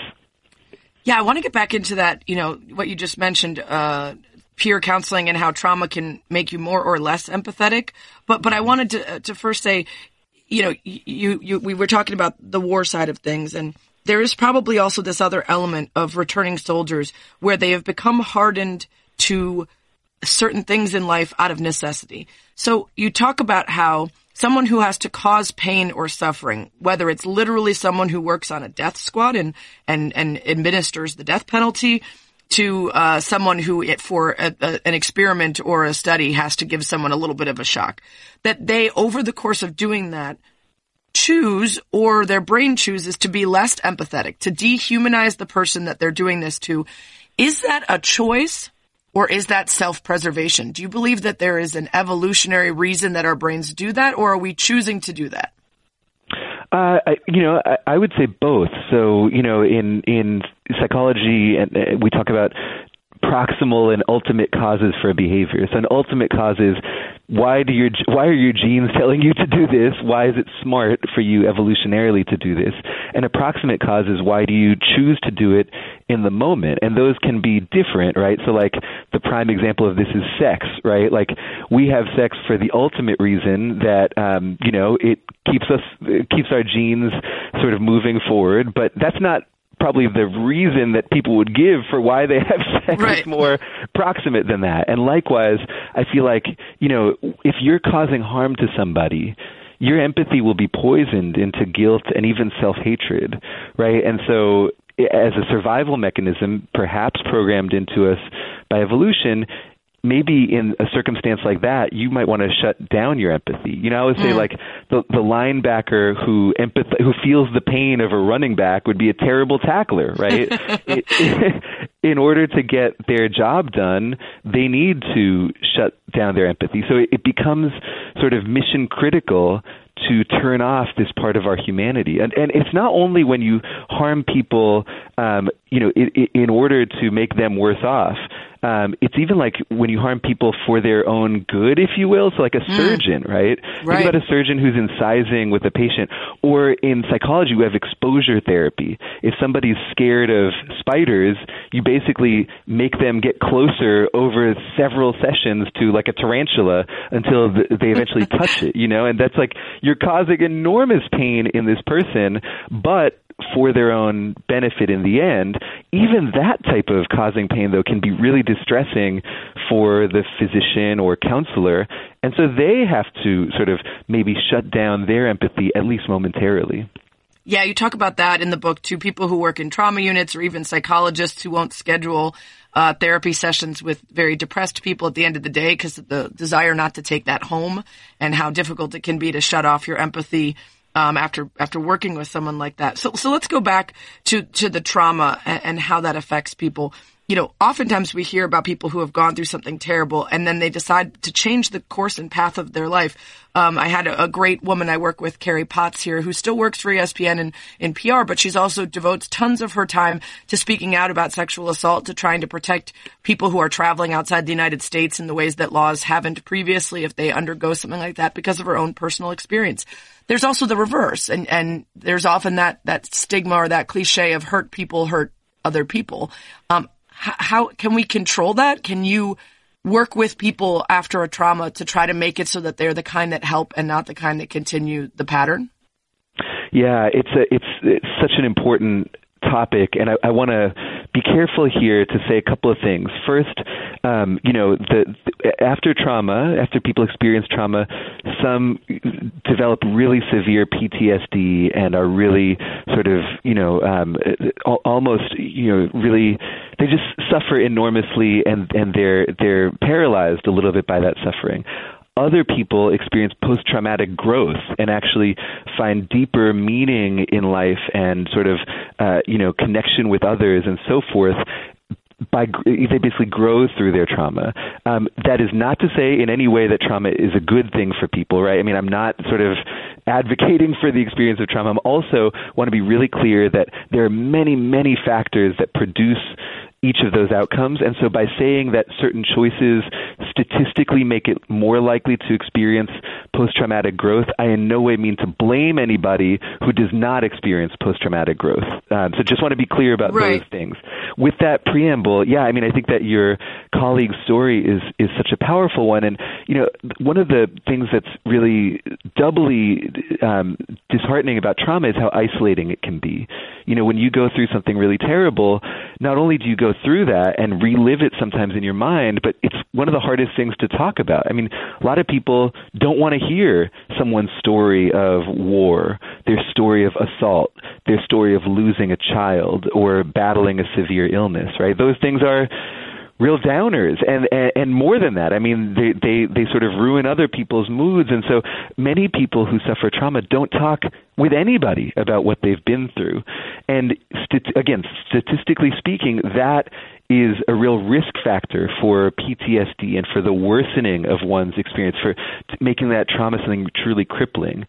Yeah, I want to get back into that. You know what you just mentioned, uh, peer counseling and how trauma can make you more or less empathetic. But but I wanted to uh, to first say, you know, you you we were talking about the war side of things, and there is probably also this other element of returning soldiers where they have become hardened to certain things in life out of necessity. So you talk about how someone who has to cause pain or suffering, whether it's literally someone who works on a death squad and, and, and administers the death penalty, to uh, someone who, it, for a, a, an experiment or a study, has to give someone a little bit of a shock. That they, over the course of doing that, choose or their brain chooses to be less empathetic, to dehumanize the person that they're doing this to. Is that a choice? Or is that self-preservation? Do you believe that there is an evolutionary reason that our brains do that, or are we choosing to do that? Uh, I, you know, I, I would say both. So, you know, in in psychology, and uh, we talk about proximal and ultimate causes for a behavior. So, an ultimate cause is why do your why are your genes (laughs) telling you to do this? Why is it smart for you evolutionarily to do this? And proximate causes why do you choose to do it in the moment? And those can be different, right? So like the prime example of this is sex, right? Like we have sex for the ultimate reason that um, you know it keeps us it keeps our genes sort of moving forward, but that's not probably the reason that people would give for why they (laughs) have sex right. is more proximate than that. And likewise, I feel like, you know, if you're causing harm to somebody, your empathy will be poisoned into guilt and even self-hatred, right? And so as a survival mechanism, perhaps programmed into us by evolution, maybe in a circumstance like that, you might want to shut down your empathy. You know, I would say mm. like the the linebacker who empath who feels the pain of a running back would be a terrible tackler, right? it, (laughs) it, (laughs) in order to get their job done, they need to shut down their empathy. So it, it becomes sort of mission critical to turn off this part of our humanity. And and it's not only when you harm people, um, you know, in, in order to make them worse off um, it's even like when you harm people for their own good, if you will. So, like a mm. surgeon, right? right? Think about a surgeon who's incising with a patient, or in psychology, we have exposure therapy. If somebody's scared of spiders, you basically make them get closer over several sessions to like a tarantula until they eventually (laughs) touch it. You know, and that's like you're causing enormous pain in this person, but for their own benefit in the end, even that type of causing pain, though, can be really distressing for the physician or counselor. And so they have to sort of maybe shut down their empathy, at least momentarily. Yeah, you talk about that in the book too. People who work in trauma units or even psychologists who won't schedule uh, therapy sessions with very depressed people at the end of the day because of the desire not to take that home and how difficult it can be to shut off your empathy um, after after working with someone like that. So so let's go back to to the trauma and, and, how that affects people. You know, oftentimes we hear about people who have gone through something terrible and then they decide to change the course and path of their life. Um, I had a, a, great woman I work with, Carrie Potts here, who still works for ESPN and in PR, but she's also devotes tons of her time to speaking out about sexual assault, to trying to protect people who are traveling outside the United States in the ways that laws haven't previously if they undergo something like that because of her own personal experience there's also the reverse and, and there's often that, that stigma or that cliche of hurt people hurt other people. Um, how, can we control that? Can you work with people after a trauma to try to make it so that they're the kind that help and not the kind that continue the pattern? Yeah, it's a, it's, it's such an important topic, and I, I want to be careful here to say a couple of things. First, um, you know, the, the, after trauma, after people experience trauma, some develop really severe PTSD and are really sort of, you know, um, almost, you know, really they just suffer enormously and and they're they're paralyzed a little bit by that suffering other people experience post traumatic growth and actually find deeper meaning in life and sort of uh, you know connection with others and so forth by they basically grow through their trauma. Um, that is not to say in any way that trauma is a good thing for people, right? I mean, I'm not sort of advocating for the experience of trauma. I'm also want to be really clear that there are many, many factors that produce each of those outcomes. And so by saying that certain choices statistically make it more likely to experience post traumatic growth, I in no way mean to blame anybody who does not experience post traumatic growth. Um, so just want to be clear about right. those things. With that preamble, yeah, I mean, I think that your colleague's story is, is such a powerful one. And, you know, one of the things that's really doubly um, disheartening about trauma is how isolating it can be. You know, when you go through something really terrible, not only do you go through that and relive it sometimes in your mind, but it's one of the hardest things to talk about. I mean, a lot of people don't want to hear someone's story of war. their story of assault, their story of losing a child or battling a severe illness, right? Those things are real downers. And, and and more than that i mean they they they sort of ruin other people's moods. And so many people who suffer trauma don't talk with anybody about what they've been through. And st- again statistically speaking that is a real risk factor for PTSD and for the worsening of one's experience for making that trauma something truly crippling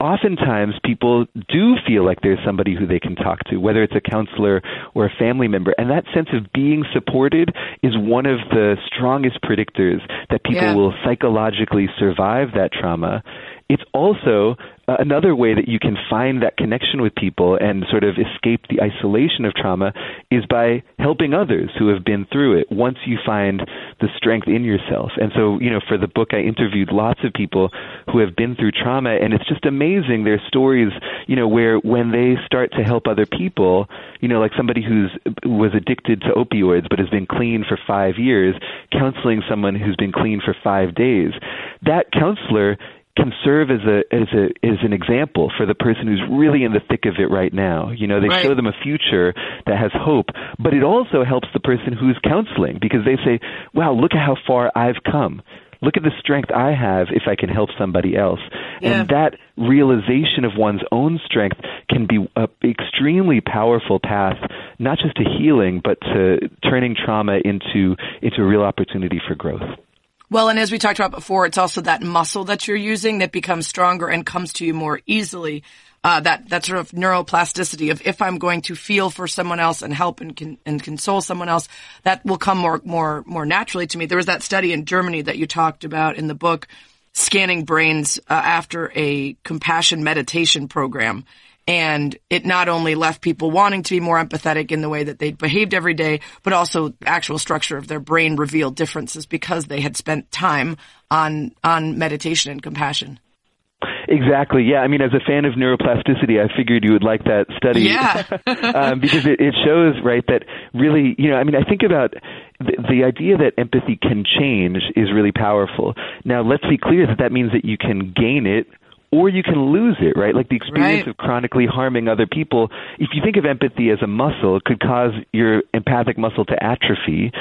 oftentimes people do feel like there's somebody who they can talk to, whether it's a counselor or a family member. And that sense of being supported is one of the strongest predictors that people Yeah. will psychologically survive that trauma. It's also uh, another way that you can find that connection with people and sort of escape the isolation of trauma is by helping others who have been through it once you find the strength in yourself. And so, you know, for the book, I interviewed lots of people who have been through trauma, and it's just amazing their stories, you know, where when they start to help other people, you know, like somebody who's was addicted to opioids but has been clean for five years, counseling someone who's been clean for five days, that counselor can serve as a as a as an example for the person who's really in the thick of it right now. You know, they Right. show them a future that has hope, but it also helps the person who's counseling because they say, "Wow, look at how far I've come." Look at the strength I have if I can help somebody else. Yeah. And that realization of one's own strength can be an extremely powerful path, not just to healing, but to turning trauma into, into a real opportunity for growth. Well, and as we talked about before, it's also that muscle that you're using that becomes stronger and comes to you more easily. Uh, that that sort of neuroplasticity of if I'm going to feel for someone else and help and and console someone else, that will come more more more naturally to me. There was that study in Germany that you talked about in the book, scanning brains uh, after a compassion meditation program. And it not only left people wanting to be more empathetic in the way that they'd behaved every day, but also the actual structure of their brain revealed differences because they had spent time on, on meditation and compassion. Exactly. Yeah. I mean, as a fan of neuroplasticity, I figured you would like that study. Yeah. (laughs) um, because it, it shows, right, that really, you know, I mean, I think about the, the idea that empathy can change is really powerful. Now, let's be clear that that means that you can gain it or you can lose it, right? Like the experience Right. of chronically harming other people. If you think of empathy as a muscle, it could cause your empathic muscle to atrophy,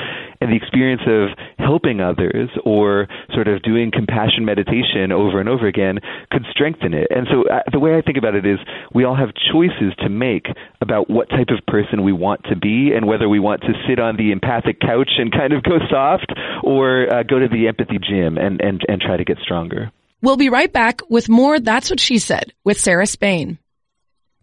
and the experience of helping others or sort of doing compassion meditation over and over again could strengthen it. And so uh, the way I think about it is we all have choices to make about what type of person we want to be and whether we want to sit on the empathic couch and kind of go soft or uh, go to the empathy gym and, and, and try to get stronger. We'll be right back with more That's What She Said with Sarah Spain.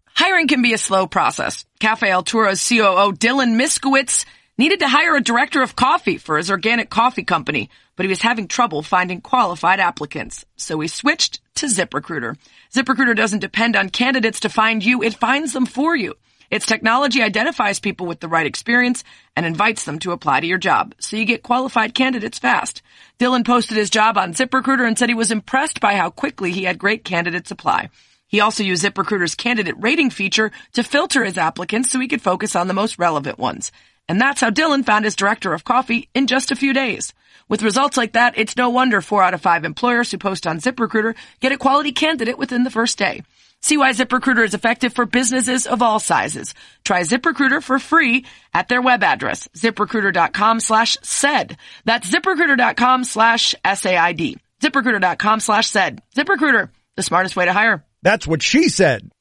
Hiring can be a slow process. Cafe Altura's COO Dylan Miskowitz needed to hire a director of coffee for his organic coffee company, but he was having trouble finding qualified applicants. So he switched to ZipRecruiter. ZipRecruiter doesn't depend on candidates to find you, it finds them for you. Its technology identifies people with the right experience and invites them to apply to your job, so you get qualified candidates fast. Dylan posted his job on ZipRecruiter and said he was impressed by how quickly he had great candidates apply. He also used ZipRecruiter's candidate rating feature to filter his applicants so he could focus on the most relevant ones. And that's how Dylan found his director of coffee in just a few days. With results like that, it's no wonder four out of five employers who post on ZipRecruiter get a quality candidate within the first day. See why ZipRecruiter is effective for businesses of all sizes. Try ZipRecruiter for free at their web address, ziprecruiter.com slash said. That's ziprecruiter.com slash S-A-I-D. ZipRecruiter.com slash said. ZipRecruiter, the smartest way to hire. That's what she said.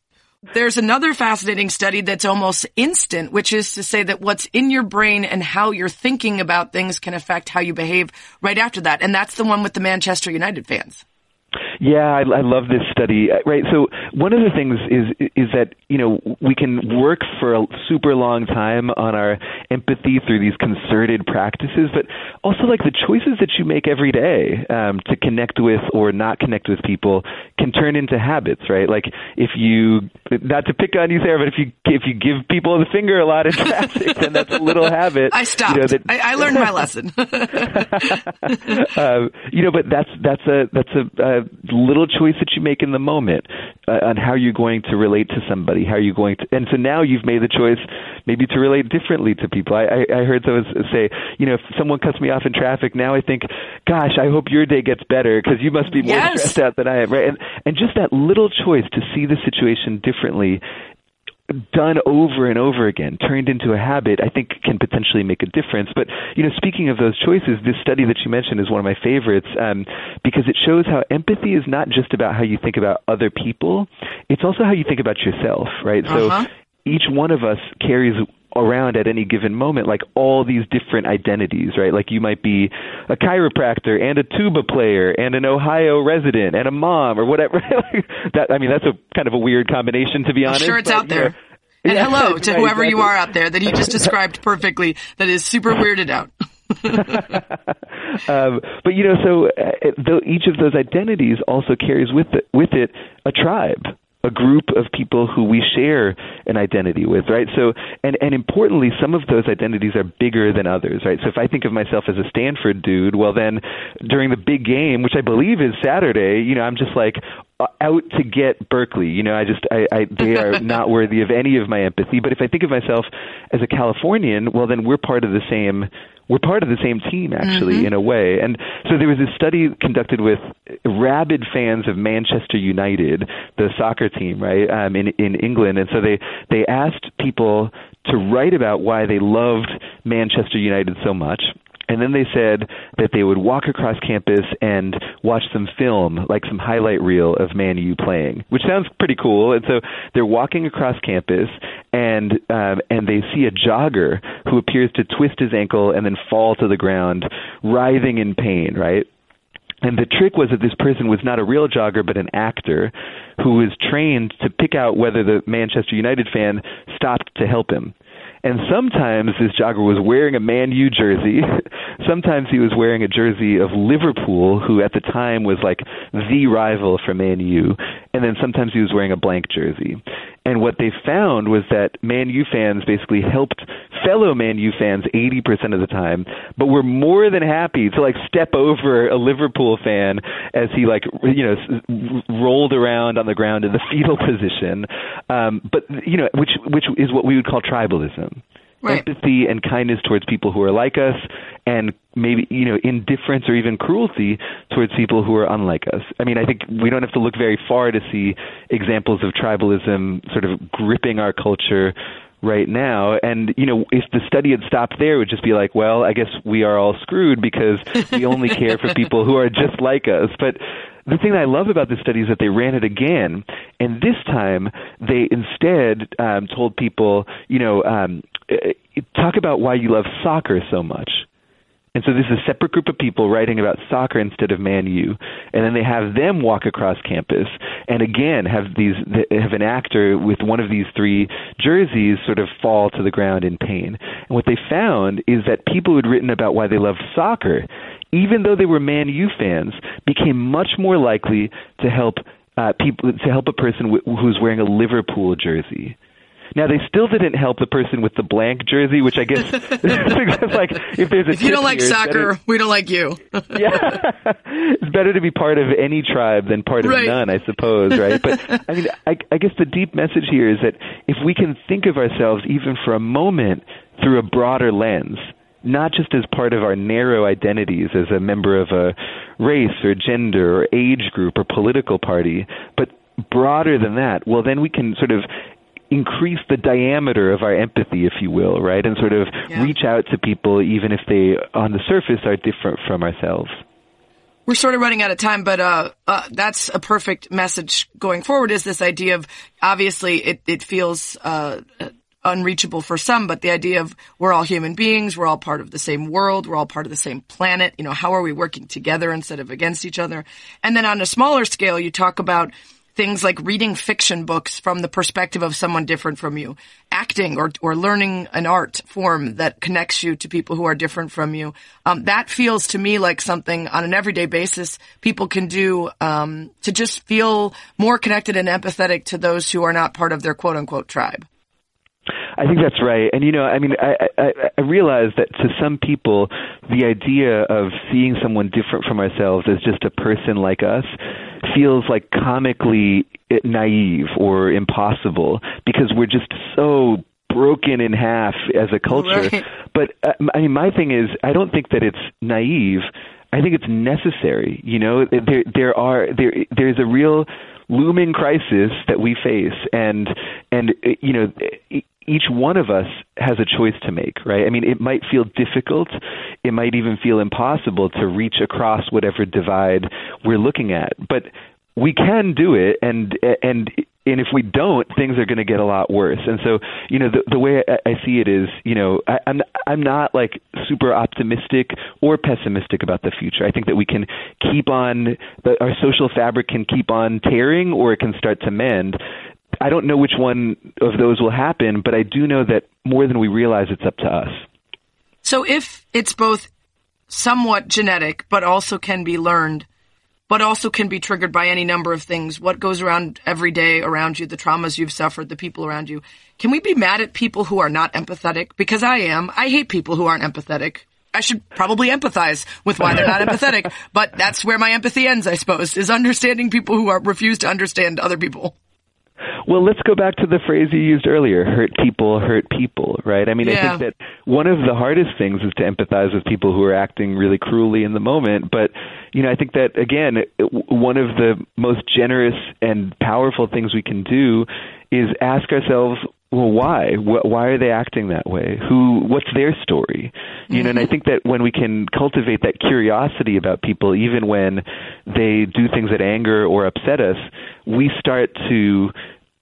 There's another fascinating study that's almost instant, which is to say that what's in your brain and how you're thinking about things can affect how you behave right after that. And that's the one with the Manchester United fans. Yeah, I, I love this study. Uh, Right. So one of the things is is that you know we can work for a super long time on our empathy through these concerted practices, but also like the choices that you make every day um, to connect with or not connect with people can turn into habits. Right. Like if you not to pick on you, Sarah, but if you if you give people the finger a lot in traffic, then that's a little habit. (laughs) I stopped. You know, that, I, I learned my lesson. uh, (laughs) (laughs) you know, but that's that's a that's a, a little choice that you make in the moment uh, on how you're going to relate to somebody, how you're going to, and so now you've made the choice maybe to relate differently to people. I, I, I heard someone say, you know, if someone cuts me off in traffic, now I think, gosh, I hope your day gets better because you must be more Yes. stressed out than I am, right? And and just that little choice to see the situation differently done over and over again, turned into a habit, I think can potentially make a difference. But you know, speaking of those choices, this study that you mentioned is one of my favorites um, because it shows how empathy is not just about how you think about other people; it's also how you think about yourself, right? Uh-huh. So each one of us carries around at any given moment like all these different identities right like you might be a chiropractor and a tuba player and an ohio resident and a mom or whatever (laughs) that i mean that's a kind of a weird combination to be honest. I'm sure it's but, out you know, there. And yeah, hello (laughs) to right, whoever you are out there that he just described perfectly that is super weirded out. (laughs) um, but you know, so uh, though each of those identities also carries with it, with it a tribe, a group of people who we share an identity with, right? So, and and importantly, some of those identities are bigger than others, right? So, if I think of myself as a Stanford dude, well, then during the big game, which I believe is Saturday, you know, I'm just like out to get Berkeley. You know, I just I, I they are (laughs) not worthy of any of my empathy. But if I think of myself as a Californian, well, then we're part of the same we're part of the same team actually in a way. And so there was this study conducted with rabid fans of Manchester United, the soccer team, right, um, in in England. And so they they asked people to write about why they loved Manchester United so much. And then they said that they would walk across campus and watch some film, like some highlight reel of Man U playing, which sounds pretty cool. And so they're walking across campus, and um, and they see a jogger who appears to twist his ankle and then fall to the ground, writhing in pain. Right. And the trick was that this person was not a real jogger, but an actor who was trained to pick out whether the Manchester United fan stopped to help him. And sometimes this jogger was wearing a Man U jersey. (laughs) sometimes he was wearing a jersey of Liverpool, who at the time was like the rival for Man U. And then sometimes he was wearing a blank jersey. And what they found was that Man U fans basically helped fellow Man U fans 80% of the time, but were more than happy to like step over a Liverpool fan as he like you know rolled around on the ground in the (laughs) fetal position. Um, but you know, which which is what we would call tribalism. Right. Empathy and kindness towards people who are like us, and maybe you know indifference or even cruelty towards people who are unlike us. I mean, I think we don't have to look very far to see examples of tribalism sort of gripping our culture right now. And you know, if the study had stopped there, it would just be like, well, I guess we are all screwed because we only (laughs) care for people who are just like us. But the thing that I love about this study is that they ran it again, and this time they instead um, told people, you know, um, eh, talk about why you love soccer so much. And so this is a separate group of people writing about soccer instead of Man U, and then they have them walk across campus, and again have these have an actor with one of these three jerseys sort of fall to the ground in pain. And what they found is that people who had written about why they loved soccer, even though they were Man U fans, became much more likely to help uh, people to help a person w- who's wearing a Liverpool jersey. Now they still didn't help the person with the blank jersey, which I guess (laughs) it's like if there's a If you don't like here, it's better- soccer, we don't like you. (laughs) yeah, it's better to be part of any tribe than part of Right. none, I suppose, right? But I mean, I, I guess the deep message here is that if we can think of ourselves even for a moment through a broader lens, not just as part of our narrow identities as a member of a race or gender or age group or political party, but broader than that, well, then we can sort of increase the diameter of our empathy, if you will, right? And sort of Yeah. reach out to people even if they, on the surface, are different from ourselves. We're sort of running out of time, but uh, uh, that's a perfect message going forward. Is this idea of obviously it it feels uh, unreachable for some, but the idea of we're all human beings, we're all part of the same world, we're all part of the same planet. You know, how are we working together instead of against each other? And then on a smaller scale, you talk about things like reading fiction books from the perspective of someone different from you, acting or, or learning an art form that connects you to people who are different from you. Um, that feels to me like something on an everyday basis people can do um, to just feel more connected and empathetic to those who are not part of their quote unquote tribe. I think that's right. And you know, I mean, I, I, I realize that to some people, the idea of seeing someone different from ourselves as just a person like us feels like comically naive or impossible because we're just so broken in half as a culture. Right. But uh, I mean, my thing is, I don't think that it's naive. I think it's necessary. You know, there there are there there's a real looming crisis that we face, and and you know each one of us has a choice to make, right? I mean, it might feel difficult. It might even feel impossible to reach across whatever divide we're looking at. But we can do it and and and if we don't things are going to get a lot worse and so you know the the way I, I see it is you know I, I'm I'm not like super optimistic or pessimistic about the future I think that we can keep on the, our social fabric can keep on tearing or it can start to mend I don't know which one of those will happen, but I do know that more than we realize, it's up to us. So if it's both somewhat genetic, but also can be learned, but also can be triggered by any number of things, what goes around every day around you, the traumas you've suffered, the people around you, can we be mad at people who are not empathetic? Because I am. I hate people who aren't empathetic. I should probably empathize with why they're not (laughs) empathetic, but that's where my empathy ends, I suppose, is understanding people who are refuse to understand other people. Well, let's go back to the phrase you used earlier hurt people, hurt people, right? I mean, yeah. I think that one of the hardest things is to empathize with people who are acting really cruelly in the moment. But, you know, I think that, again, one of the most generous and powerful things we can do is ask ourselves well why why are they acting that way who what's their story you know and i mm-hmm. think that when we can cultivate that curiosity about people even when they do things that anger or upset us we start to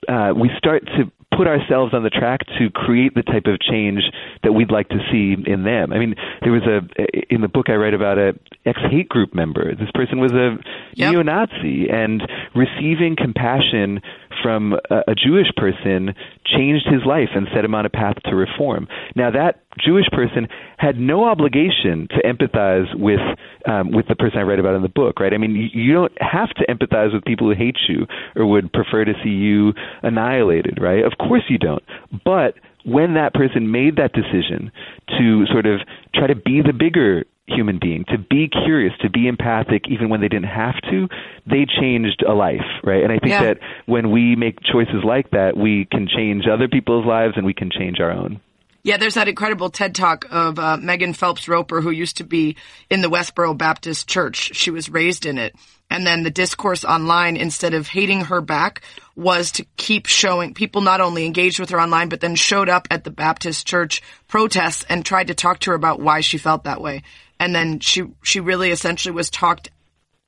uh, we start to put ourselves on the track to create the type of change that we'd like to see in them. I mean, there was a in the book I write about a ex hate group member. This person was a yep. neo-Nazi, and receiving compassion from a, a Jewish person changed his life and set him on a path to reform. Now that Jewish person had no obligation to empathize with um, with the person I write about in the book, right? I mean, you, you don't have to empathize with people who hate you or would prefer to see you annihilated, right? Of course you don't. But when that person made that decision to sort of try to be the bigger human being, to be curious, to be empathic, even when they didn't have to, they changed a life, right? And I think yeah. that when we make choices like that, we can change other people's lives and we can change our own. Yeah, there's that incredible TED talk of uh, Megan Phelps Roper, who used to be in the Westboro Baptist Church. She was raised in it. And then the discourse online, instead of hating her back, was to keep showing people not only engaged with her online, but then showed up at the Baptist church protests and tried to talk to her about why she felt that way. And then she, she really essentially was talked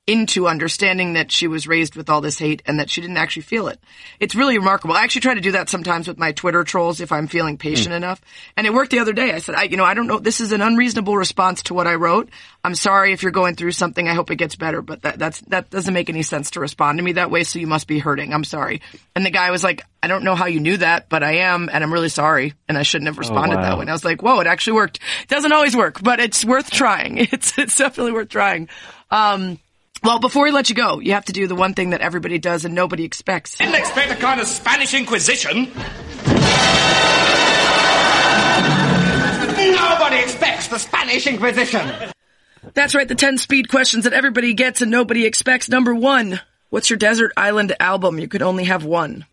into understanding that she was raised with all this hate and that she didn't actually feel it. It's really remarkable. I actually try to do that sometimes with my Twitter trolls if I'm feeling patient mm. enough. And it worked the other day. I said, I, you know, I don't know. This is an unreasonable response to what I wrote. I'm sorry if you're going through something. I hope it gets better, but that, that's, that doesn't make any sense to respond to me that way. So you must be hurting. I'm sorry. And the guy was like, I don't know how you knew that, but I am, and I'm really sorry. And I shouldn't have responded oh, wow. that way. And I was like, whoa, it actually worked. It doesn't always work, but it's worth trying. (laughs) It's, it's definitely worth trying. Um, well, before we let you go, you have to do the one thing that everybody does and nobody expects. Didn't expect a kind of Spanish Inquisition. Nobody expects the Spanish Inquisition. That's right, the 10 speed questions that everybody gets and nobody expects. Number one, what's your desert island album? You could only have one.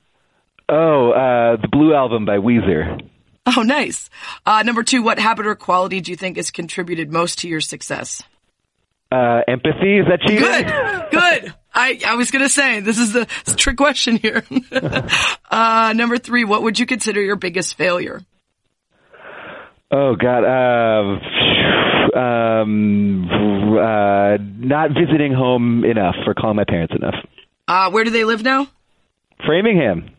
Oh, uh, the Blue Album by Weezer. Oh, nice. Uh, number two, what habit or quality do you think has contributed most to your success? Uh, empathy. Is that cheating? Good, good. I, I was gonna say this is the trick question here. (laughs) uh, number three, what would you consider your biggest failure? Oh God, uh, um, uh, not visiting home enough or calling my parents enough. Uh, where do they live now? Framingham.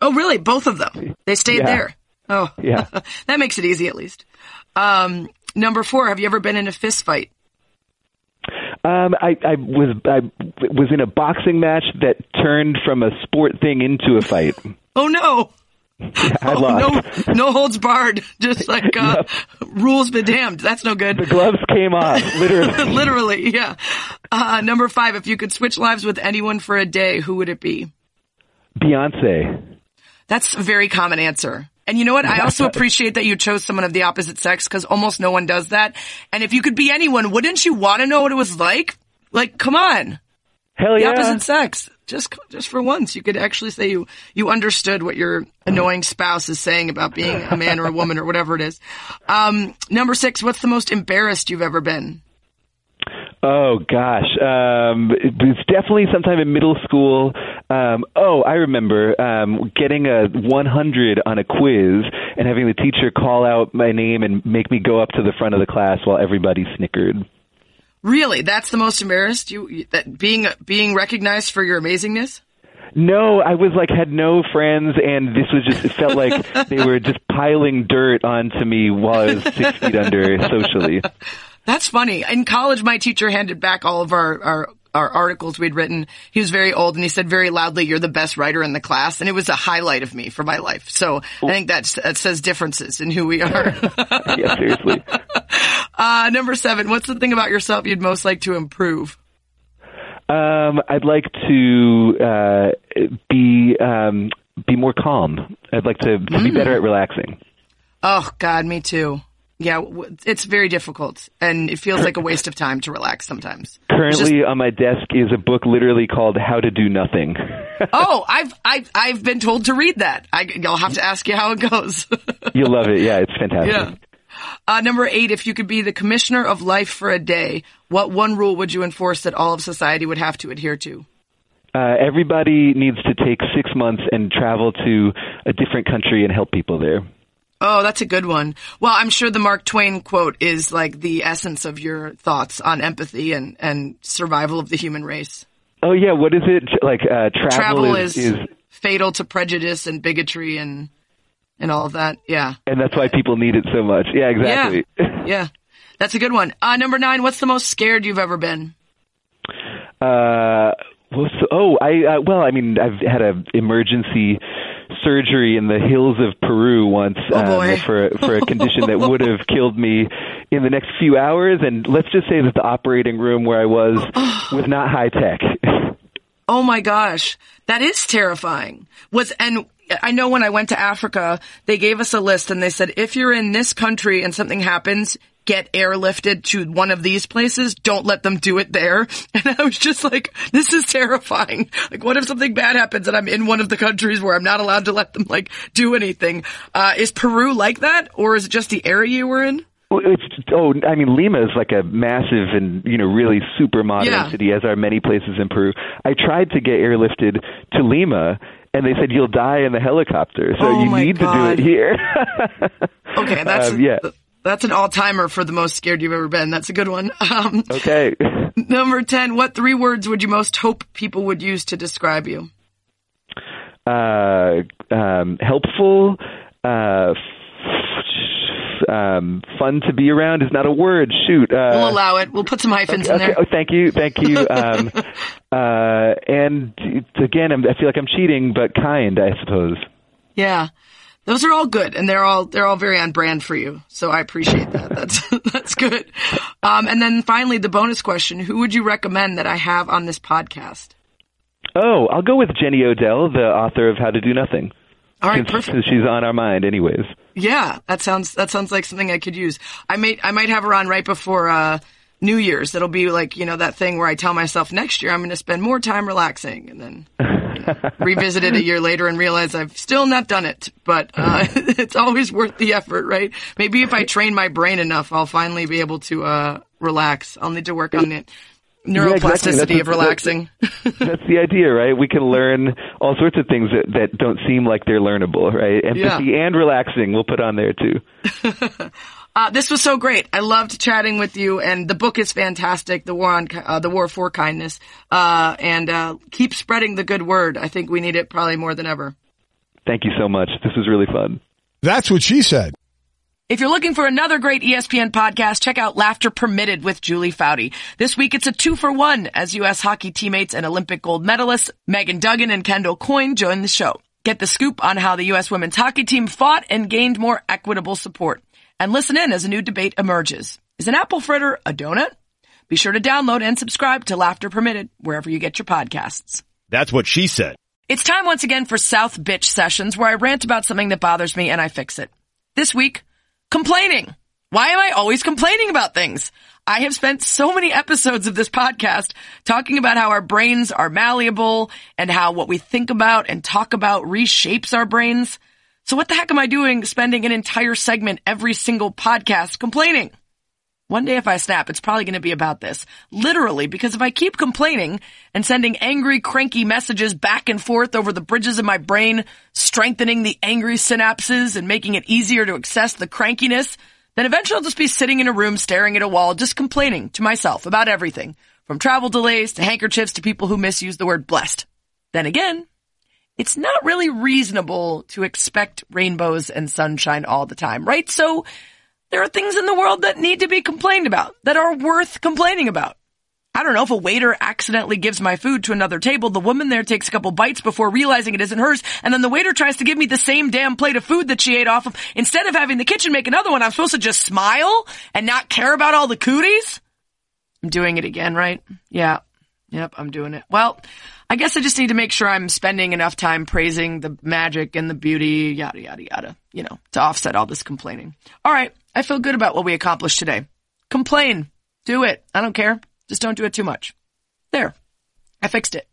Oh, really? Both of them? They stayed yeah. there. Oh, yeah. (laughs) that makes it easy at least. Um, number four, have you ever been in a fist fight? Um, I, I was I was in a boxing match that turned from a sport thing into a fight. oh no! Yeah, (laughs) I oh, lost. No, no holds barred. (laughs) Just like uh, rules be damned. That's no good. The gloves came off, (laughs) literally. literally, yeah. Uh, number five. If you could switch lives with anyone for a day, who would it be? Beyonce. That's a very common answer. And you know what? I also appreciate that you chose someone of the opposite sex because almost no one does that. And if you could be anyone, wouldn't you want to know what it was like? Like, come on. Hell the opposite sex. Just, just for once, you could actually say you, you understood what your annoying spouse is saying about being a man or a woman or whatever it is. Um, number six, what's the most embarrassed you've ever been? Oh gosh, um, it was definitely sometime in middle school. Um, oh, I remember um, getting a 100 on a quiz and having the teacher call out my name and make me go up to the front of the class while everybody snickered. Really, that's the most embarrassed you, you that being being recognized for your amazingness. No, I was like had no friends, and this was just it felt like (laughs) they were just piling dirt onto me while I was six feet under socially. That's funny. In college, my teacher handed back all of our, our, our articles we'd written. He was very old and he said very loudly, you're the best writer in the class. And it was a highlight of me for my life. So I think that's, that says differences in who we are. (laughs) yeah, seriously. Uh, number seven, what's the thing about yourself you'd most like to improve? Um, I'd like to uh, be um, be more calm. I'd like to, to be better at relaxing. Oh God, me too. Yeah, it's very difficult and it feels like a (coughs) waste of time to relax sometimes. Currently on my desk is a book literally called How to Do Nothing. (laughs) Oh, I've, I've, I've been told to read that. I, I'll have to ask you how it goes. (laughs) You'll love it. Yeah, it's fantastic. yeah. Uh, number eight, if you could be the commissioner of life for a day, what one rule would you enforce that all of society would have to adhere to? Uh, everybody needs to take six months and travel to a different country and help people there. Oh, that's a good one. Well, I'm sure the Mark Twain quote is like the essence of your thoughts on empathy and, and survival of the human race. Oh yeah, what is it like? Uh, travel, Travel is, is, fatal to prejudice and bigotry and and all of that. Yeah. and that's why people need it so much. Yeah, exactly. Yeah. Yeah. That's a good one. Uh, number nine, what's the most scared you've ever been? Uh, well, so, oh, I uh, well, I mean, I've had a emergency surgery in the hills of Peru once Oh, um, for for a condition that would have (laughs) killed me in the next few hours. And let's just say that the operating room where I was (sighs) was not high tech. Oh my gosh, that is terrifying. Was and I know when I went to Africa, they gave us a list and they said if you're in this country and something happens, get airlifted to one of these places. Don't let them do it there. (laughs) And I was just like, this is terrifying. Like, what if something bad happens and I'm in one of the countries where I'm not allowed to let them like do anything? Uh, is Peru like that, or is it just the area you were in? It's oh, I mean, Lima is like a massive and you know really super modern Yeah. city, as are many places in Peru. I tried to get airlifted to Lima, and they said you'll die in the helicopter, so Oh you need God. to do it here. (laughs) Okay, that's Um, yeah. That's an all timer for the most scared you've ever been. That's a good one. (laughs) Um, Okay. (laughs) Number 10, what three words would you most hope people would use to describe you? uh, um, helpful, uh, um, fun to be around is not a word. Shoot. Uh, We'll allow it. We'll put some hyphens in okay. there. Oh, thank you. Thank you. (laughs) Um, uh, and again, I'm, I feel like I'm cheating, but kind, I suppose. Yeah. Those are all good and they're all, they're all very on brand for you. So I appreciate that. (laughs) That's, that's good. Um, and then finally, the bonus question, who would you recommend that I have on this podcast? Oh, I'll go with Jenny Odell, the author of How to Do Nothing. All right, perfect. since she's on our mind, anyways. Yeah, that sounds that sounds like something I could use. I may I might have her on right before uh New Year's. It'll be like you know that thing where I tell myself next year I'm going to spend more time relaxing, and then you (laughs) know, revisit it a year later and realize I've still not done it. But uh, (laughs) it's always worth the effort, right? Maybe if I train my brain enough, I'll finally be able to uh relax. I'll need to work on the Yeah, exactly. neuroplasticity of relaxing. (laughs) That's the idea, right? We can learn all sorts of things that, that don't seem like they're learnable, right? Empathy and relaxing we'll put on there too. Uh, this was so great. I loved chatting with you, and the book is fantastic. The war on uh, the war for kindness, uh, and uh, keep spreading the good word. I think we need it probably more than ever. Thank you so much. This was really fun. That's what she said. If you're looking for another great ESPN podcast, check out Laughter Permitted with Julie Foudy. This week it's a two for one as U.S. hockey teammates and Olympic gold medalists Megan Duggan and Kendall Coyne join the show. Get the scoop on how the U.S. women's hockey team fought and gained more equitable support. And listen in as a new debate emerges. Is an apple fritter a donut? Be sure to download and subscribe to Laughter Permitted wherever you get your podcasts. That's what she said. It's time once again for South Bitch Sessions where I rant about something that bothers me and I fix it. This week, complaining. Why am I always complaining about things? I have spent so many episodes of this podcast talking about how our brains are malleable and how what we think about and talk about reshapes our brains. So what the heck am I doing spending an entire segment every single podcast complaining? One day if I snap, it's probably going to be about this. Literally, because if I keep complaining and sending angry, cranky messages back and forth over the bridges of my brain, strengthening the angry synapses and making it easier to access the crankiness, then eventually I'll just be sitting in a room staring at a wall, just complaining to myself about everything, from travel delays to handkerchiefs to people who misuse the word blessed. Then again, it's not really reasonable to expect rainbows and sunshine all the time, right? So there are things in the world that need to be complained about, that are worth complaining about. I don't know if a waiter accidentally gives my food to another table, the woman there takes a couple bites before realizing it isn't hers, and then the waiter tries to give me the same damn plate of food that she ate off of. Instead of having the kitchen make another one, I'm supposed to just smile and not care about all the cooties? I'm doing it again, right? Yeah. Yep, I'm doing it. Well, I guess I just need to make sure I'm spending enough time praising the magic and the beauty, yada, yada, yada, you know, to offset all this complaining. All right. I feel good about what we accomplished today. Complain. Do it. I don't care. Just don't do it too much. There. I fixed it.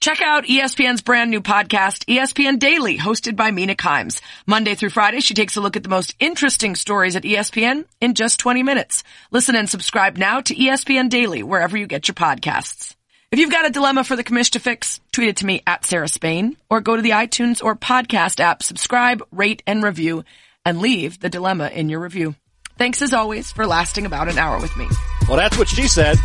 Check out ESPN's brand new podcast, ESPN Daily, hosted by Mina Kimes. Monday through Friday, she takes a look at the most interesting stories at ESPN in just 20 minutes. Listen and subscribe now to ESPN Daily, wherever you get your podcasts. If you've got a dilemma for the commish to fix, tweet it to me at Sarah Spain, or go to the iTunes or podcast app, subscribe, rate, and review, and leave the dilemma in your review. Thanks as always for lasting about an hour with me. Well, that's what she said.